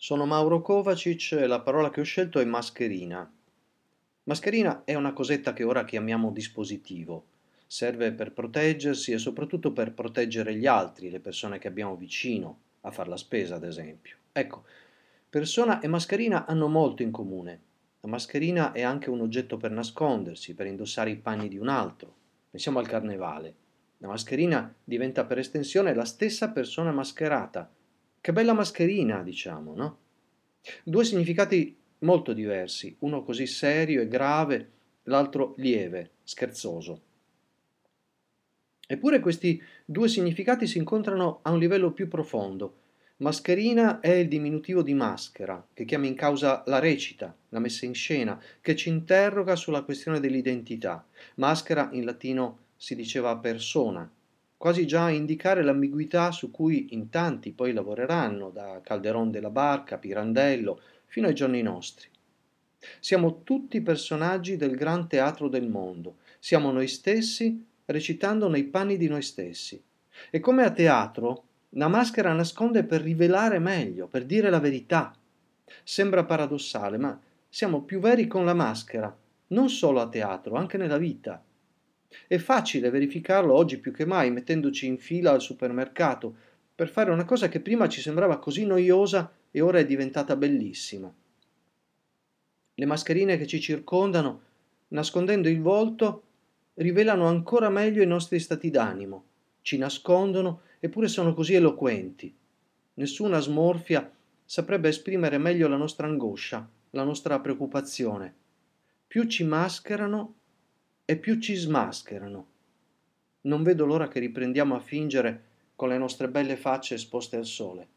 Sono Mauro Kovacic e la parola che ho scelto è mascherina. Mascherina è una cosetta che ora chiamiamo dispositivo. Serve per proteggersi e soprattutto per proteggere gli altri, le persone che abbiamo vicino, a far la spesa ad esempio. Ecco, persona e mascherina hanno molto in comune. La mascherina è anche un oggetto per nascondersi, per indossare i panni di un altro. Pensiamo al carnevale. La mascherina diventa per estensione la stessa persona mascherata che bella mascherina, diciamo, no? Due significati molto diversi, uno così serio e grave, l'altro lieve, scherzoso. Eppure questi due significati si incontrano a un livello più profondo. Mascherina è il diminutivo di maschera, che chiama in causa la recita, la messa in scena, che ci interroga sulla questione dell'identità. Maschera in latino si diceva persona, quasi già a indicare l'ambiguità su cui in tanti poi lavoreranno, da Calderon della Barca, Pirandello, fino ai giorni nostri. Siamo tutti personaggi del gran teatro del mondo, siamo noi stessi recitando nei panni di noi stessi. E come a teatro, la maschera nasconde per rivelare meglio, per dire la verità. Sembra paradossale, ma siamo più veri con la maschera, non solo a teatro, anche nella vita. È facile verificarlo oggi più che mai mettendoci in fila al supermercato per fare una cosa che prima ci sembrava così noiosa e ora è diventata bellissima. Le mascherine che ci circondano, nascondendo il volto, rivelano ancora meglio i nostri stati d'animo, ci nascondono eppure sono così eloquenti. Nessuna smorfia saprebbe esprimere meglio la nostra angoscia, la nostra preoccupazione. Più ci mascherano, e più ci smascherano. Non vedo l'ora che riprendiamo a fingere con le nostre belle facce esposte al sole.